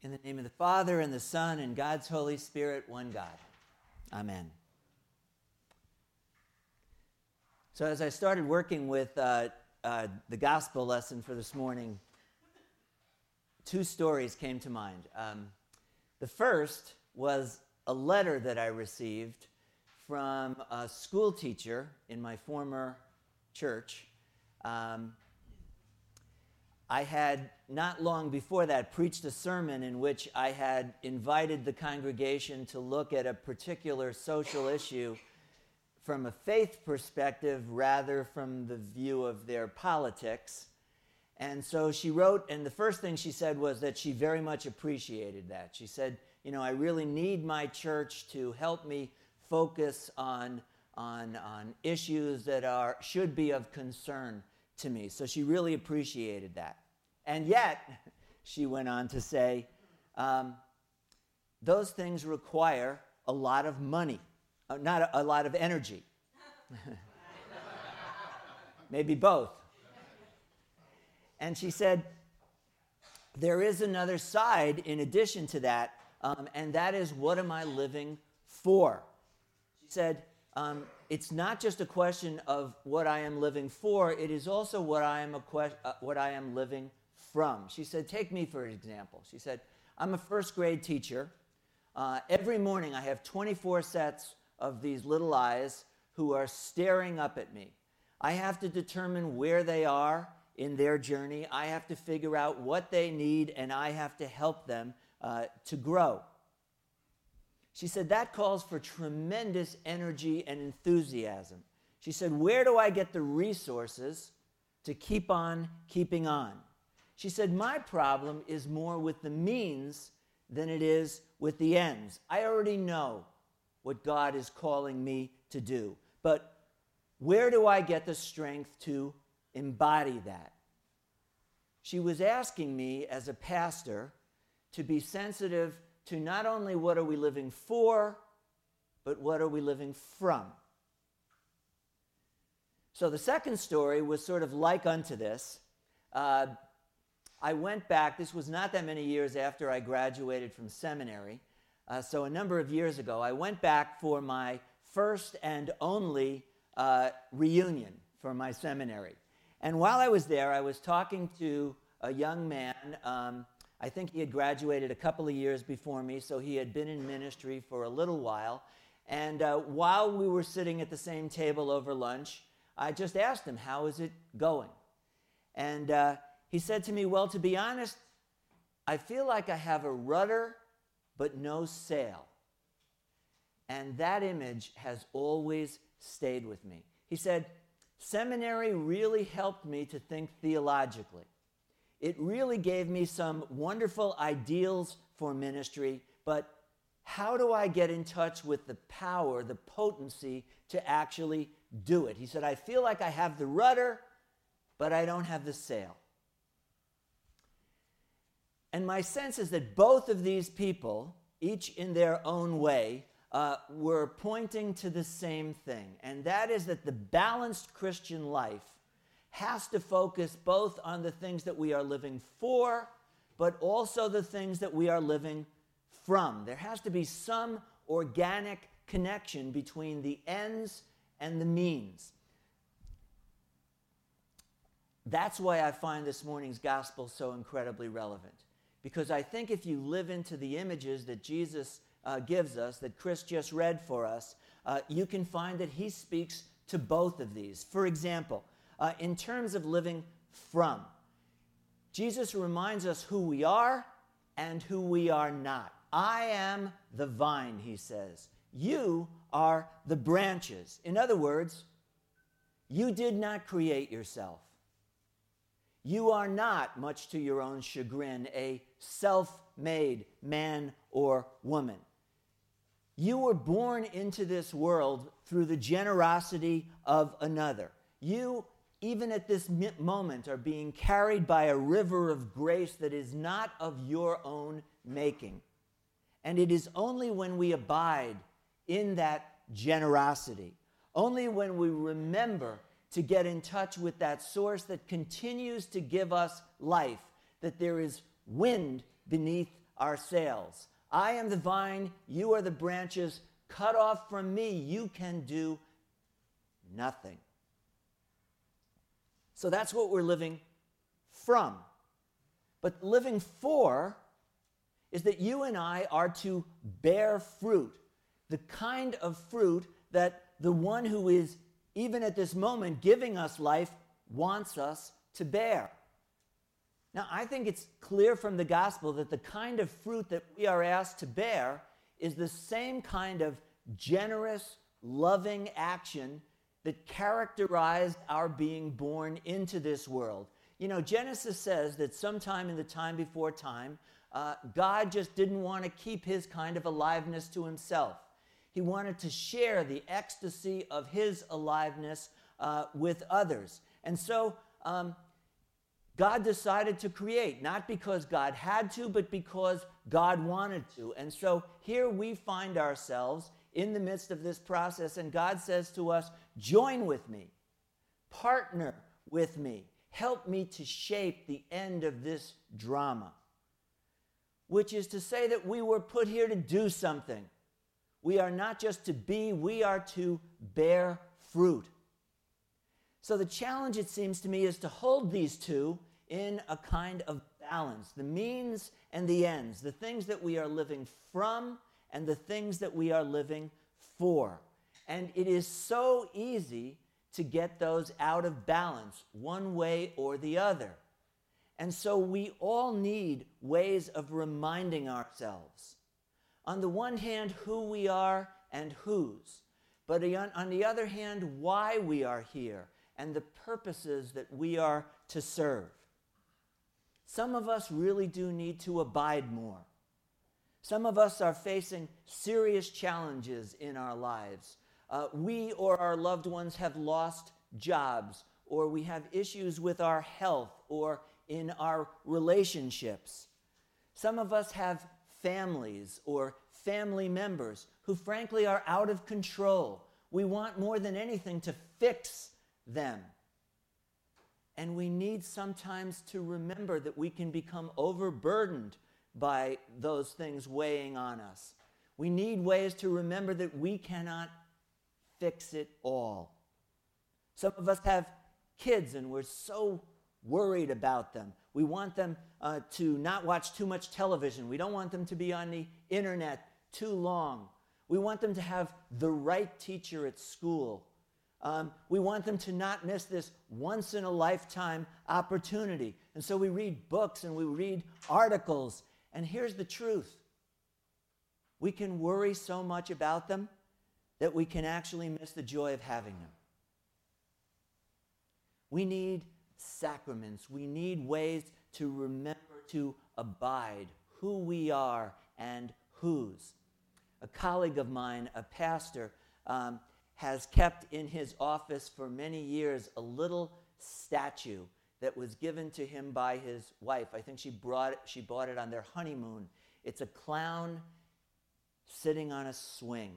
In the name of the Father, and the Son, and God's Holy Spirit, one God. Amen. So, as I started working with uh, uh, the gospel lesson for this morning, two stories came to mind. Um, the first was a letter that I received from a school teacher in my former church. Um, I had not long before that preached a sermon in which I had invited the congregation to look at a particular social issue from a faith perspective rather from the view of their politics. And so she wrote, and the first thing she said was that she very much appreciated that. She said, You know, I really need my church to help me focus on, on, on issues that are, should be of concern to me. So she really appreciated that. And yet, she went on to say, um, those things require a lot of money, uh, not a, a lot of energy. Maybe both. And she said, there is another side in addition to that, um, and that is what am I living for? She said, um, it's not just a question of what I am living for, it is also what I am, que- uh, what I am living from. She said, Take me for an example. She said, I'm a first grade teacher. Uh, every morning I have 24 sets of these little eyes who are staring up at me. I have to determine where they are in their journey. I have to figure out what they need, and I have to help them uh, to grow. She said, That calls for tremendous energy and enthusiasm. She said, Where do I get the resources to keep on keeping on? She said, My problem is more with the means than it is with the ends. I already know what God is calling me to do, but where do I get the strength to embody that? She was asking me as a pastor to be sensitive to not only what are we living for, but what are we living from. So the second story was sort of like unto this. Uh, I went back, this was not that many years after I graduated from seminary. Uh, so a number of years ago, I went back for my first and only uh, reunion for my seminary. And while I was there, I was talking to a young man. Um, I think he had graduated a couple of years before me, so he had been in ministry for a little while. And uh, while we were sitting at the same table over lunch, I just asked him, How is it going? And uh, he said to me, Well, to be honest, I feel like I have a rudder but no sail. And that image has always stayed with me. He said, Seminary really helped me to think theologically. It really gave me some wonderful ideals for ministry, but how do I get in touch with the power, the potency to actually do it? He said, I feel like I have the rudder, but I don't have the sail. And my sense is that both of these people, each in their own way, uh, were pointing to the same thing, and that is that the balanced Christian life has to focus both on the things that we are living for, but also the things that we are living from. There has to be some organic connection between the ends and the means. That's why I find this morning's gospel so incredibly relevant. Because I think if you live into the images that Jesus uh, gives us, that Chris just read for us, uh, you can find that he speaks to both of these. For example, uh, in terms of living from. Jesus reminds us who we are and who we are not. I am the vine, he says. You are the branches. In other words, you did not create yourself. You are not, much to your own chagrin, a self made man or woman. You were born into this world through the generosity of another. You even at this moment, are being carried by a river of grace that is not of your own making. And it is only when we abide in that generosity, only when we remember to get in touch with that source that continues to give us life, that there is wind beneath our sails. I am the vine, you are the branches. Cut off from me, you can do nothing. So that's what we're living from. But living for is that you and I are to bear fruit, the kind of fruit that the one who is, even at this moment, giving us life wants us to bear. Now, I think it's clear from the gospel that the kind of fruit that we are asked to bear is the same kind of generous, loving action that characterized our being born into this world. You know, Genesis says that sometime in the time before time, uh, God just didn't want to keep his kind of aliveness to himself. He wanted to share the ecstasy of his aliveness uh, with others. And so um, God decided to create, not because God had to, but because God wanted to. And so here we find ourselves in the midst of this process, and God says to us, Join with me, partner with me, help me to shape the end of this drama which is to say that we were put here to do something. We are not just to be, we are to bear fruit. So the challenge, it seems to me, is to hold these two in a kind of balance the means and the ends, the things that we are living from and the things that we are living for. And it is so easy to get those out of balance, one way or the other. And so we all need ways of reminding ourselves, on the one hand, who we are and whose, but on the other hand, why we are here and the purposes that we are to serve. Some of us really do need to abide more. Some of us are facing serious challenges in our lives. Uh, we or our loved ones have lost jobs, or we have issues with our health or in our relationships. Some of us have families or family members who, frankly, are out of control. We want more than anything to fix them. And we need sometimes to remember that we can become overburdened by those things weighing on us. We need ways to remember that we cannot fix it all. Some of us have kids and we're so worried about them. We want them uh, to not watch too much television. We don't want them to be on the internet too long. We want them to have the right teacher at school. Um, we want them to not miss this once in a lifetime opportunity. And so we read books and we read articles. And here's the truth we can worry so much about them that we can actually miss the joy of having them. We need sacraments. We need ways to remember to abide who we are and whose. A colleague of mine, a pastor, um, has kept in his office for many years a little statue that was given to him by his wife. I think she, brought it, she bought it on their honeymoon. It's a clown sitting on a swing.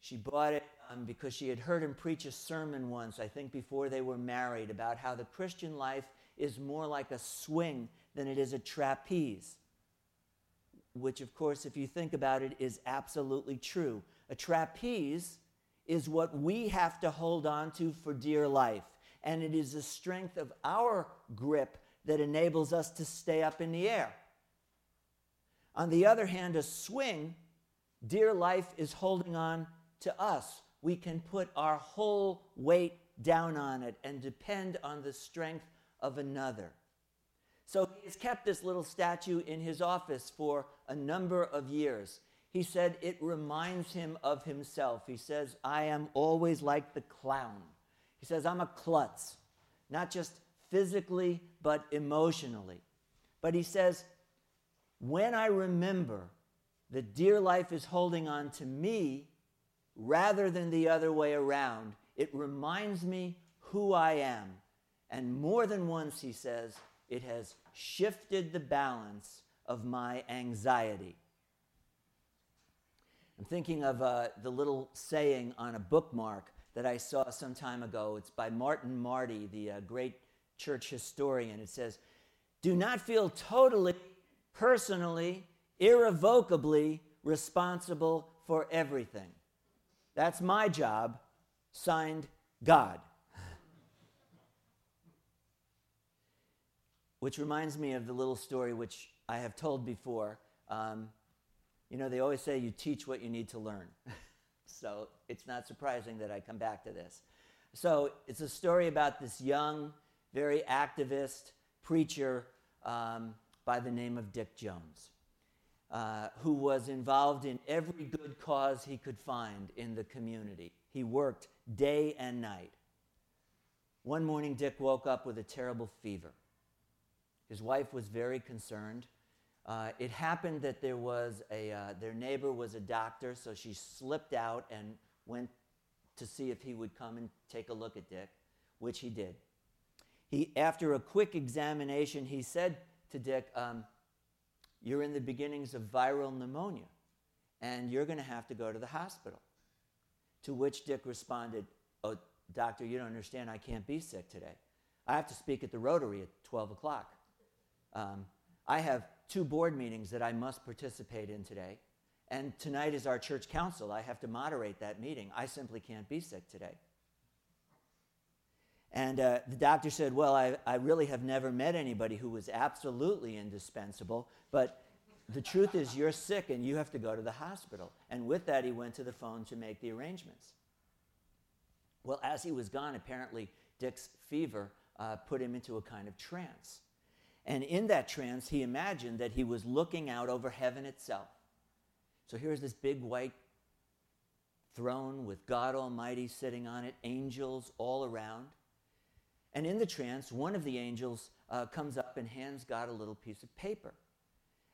She bought it um, because she had heard him preach a sermon once, I think before they were married, about how the Christian life is more like a swing than it is a trapeze. Which, of course, if you think about it, is absolutely true. A trapeze is what we have to hold on to for dear life. And it is the strength of our grip that enables us to stay up in the air. On the other hand, a swing, dear life is holding on to us. We can put our whole weight down on it and depend on the strength of another. So he's kept this little statue in his office for a number of years. He said it reminds him of himself. He says, I am always like the clown. He says, I'm a klutz, not just physically, but emotionally. But he says, when I remember that dear life is holding on to me, rather than the other way around. It reminds me who I am. And more than once, he says, it has shifted the balance of my anxiety. I'm thinking of uh, the little saying on a bookmark that I saw some time ago. It's by Martin Marty, the uh, great church historian. It says, Do not feel totally, personally, irrevocably responsible for everything. That's my job. Signed, God. which reminds me of the little story which I have told before. Um, you know, they always say you teach what you need to learn. so it's not surprising that I come back to this. So it's a story about this young, very activist preacher um, by the name of Dick Jones, uh, who was involved in every good cause he could find in the community. He worked day and night. One morning, Dick woke up with a terrible fever. His wife was very concerned. Uh, it happened that there was a, uh, their neighbor was a doctor, so she slipped out and went to see if he would come and take a look at Dick, which he did. He, after a quick examination, he said to Dick, um, You're in the beginnings of viral pneumonia, and you're going to have to go to the hospital. To which Dick responded, Oh, doctor, you don't understand. I can't be sick today. I have to speak at the Rotary at 12 o'clock. Um, I have two board meetings that I must participate in today. And tonight is our church council. I have to moderate that meeting. I simply can't be sick today. And uh, the doctor said, Well, I, I really have never met anybody who was absolutely indispensable, but the truth is you're sick and you have to go to the hospital. And with that, he went to the phone to make the arrangements. Well, as he was gone, apparently Dick's fever uh, put him into a kind of trance. And in that trance, he imagined that he was looking out over heaven itself. So here's this big white throne with God Almighty sitting on it, angels all around. And in the trance, one of the angels uh, comes up and hands God a little piece of paper.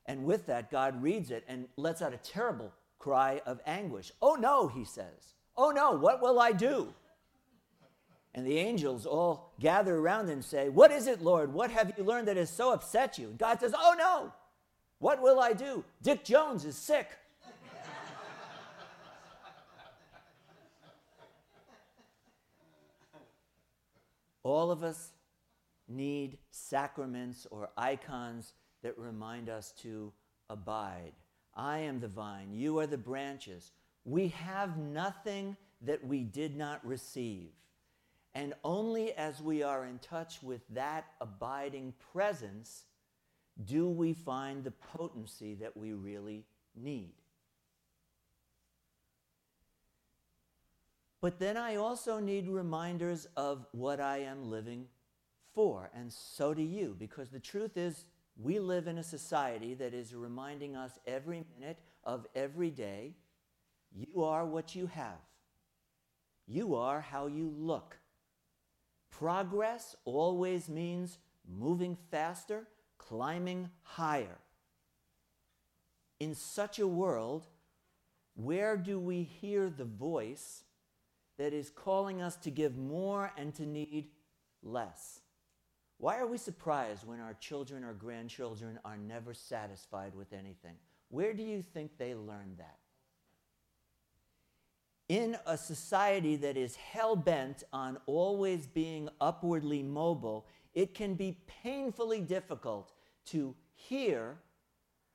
And with that, God reads it and lets out a terrible cry of anguish. Oh no, he says. Oh no, what will I do? And the angels all gather around and say, What is it, Lord? What have you learned that has so upset you? And God says, Oh no, what will I do? Dick Jones is sick. all of us need sacraments or icons that remind us to abide. I am the vine, you are the branches. We have nothing that we did not receive. And only as we are in touch with that abiding presence do we find the potency that we really need. But then I also need reminders of what I am living for, and so do you, because the truth is, we live in a society that is reminding us every minute of every day you are what you have, you are how you look. Progress always means moving faster, climbing higher. In such a world, where do we hear the voice that is calling us to give more and to need less? Why are we surprised when our children or grandchildren are never satisfied with anything? Where do you think they learned that? In a society that is hell bent on always being upwardly mobile, it can be painfully difficult to hear,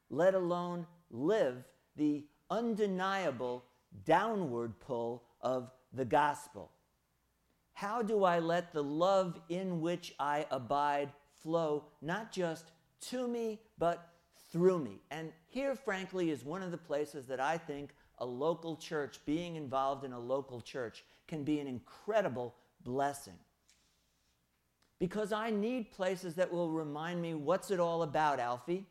let alone live, the undeniable downward pull of the gospel. How do I let the love in which I abide flow not just to me, but through me? And here, frankly, is one of the places that I think a local church, being involved in a local church, can be an incredible blessing. Because I need places that will remind me what's it all about, Alfie?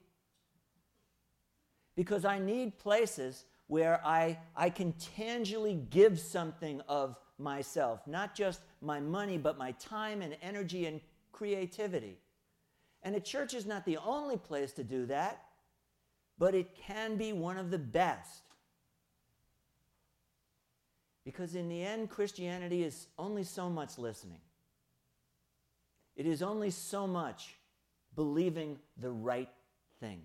Because I need places where I, I can tangibly give something of myself, not just my money, but my time and energy and creativity. And a church is not the only place to do that, but it can be one of the best. Because in the end, Christianity is only so much listening. It is only so much believing the right thing.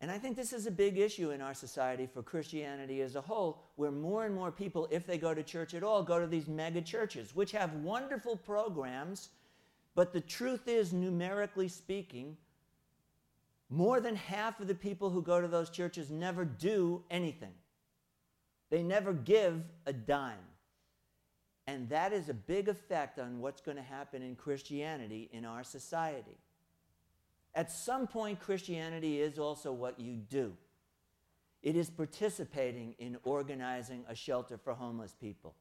And I think this is a big issue in our society for Christianity as a whole, where more and more people, if they go to church at all, go to these mega churches, which have wonderful programs, but the truth is, numerically speaking, More than half of the people who go to those churches never do anything. They never give a dime. And that is a big effect on what's going to happen in Christianity in our society. At some point, Christianity is also what you do. It is participating in organizing a shelter for homeless people.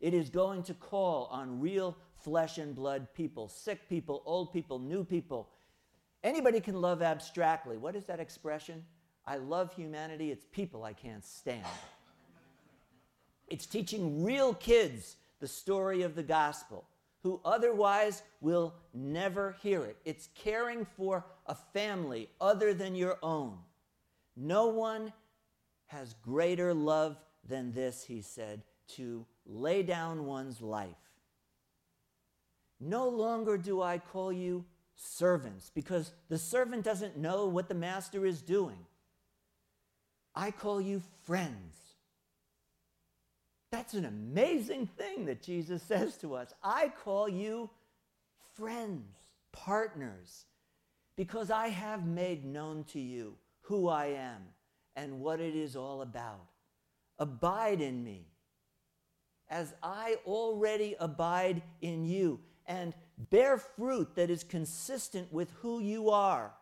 It is going to call on real flesh and blood people, sick people, old people, new people. Anybody can love abstractly. What is that expression? I love humanity, it's people I can't stand. It's teaching real kids the story of the gospel who otherwise will never hear it. It's caring for a family other than your own. No one has greater love than this, he said, to lay down one's life. No longer do I call you servants, because the servant doesn't know what the master is doing. I call you friends. That's an amazing thing that Jesus says to us. I call you friends, partners, because I have made known to you who I am and what it is all about. Abide in me as I already abide in you and bear fruit that is consistent with who you are.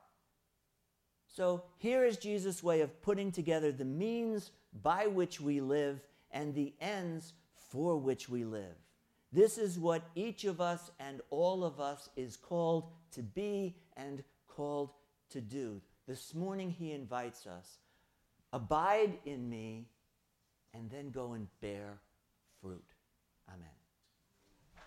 So here is Jesus' way of putting together the means by which we live and the ends for which we live. This is what each of us and all of us is called to be and called to do. This morning, he invites us abide in me and then go and bear fruit. Amen.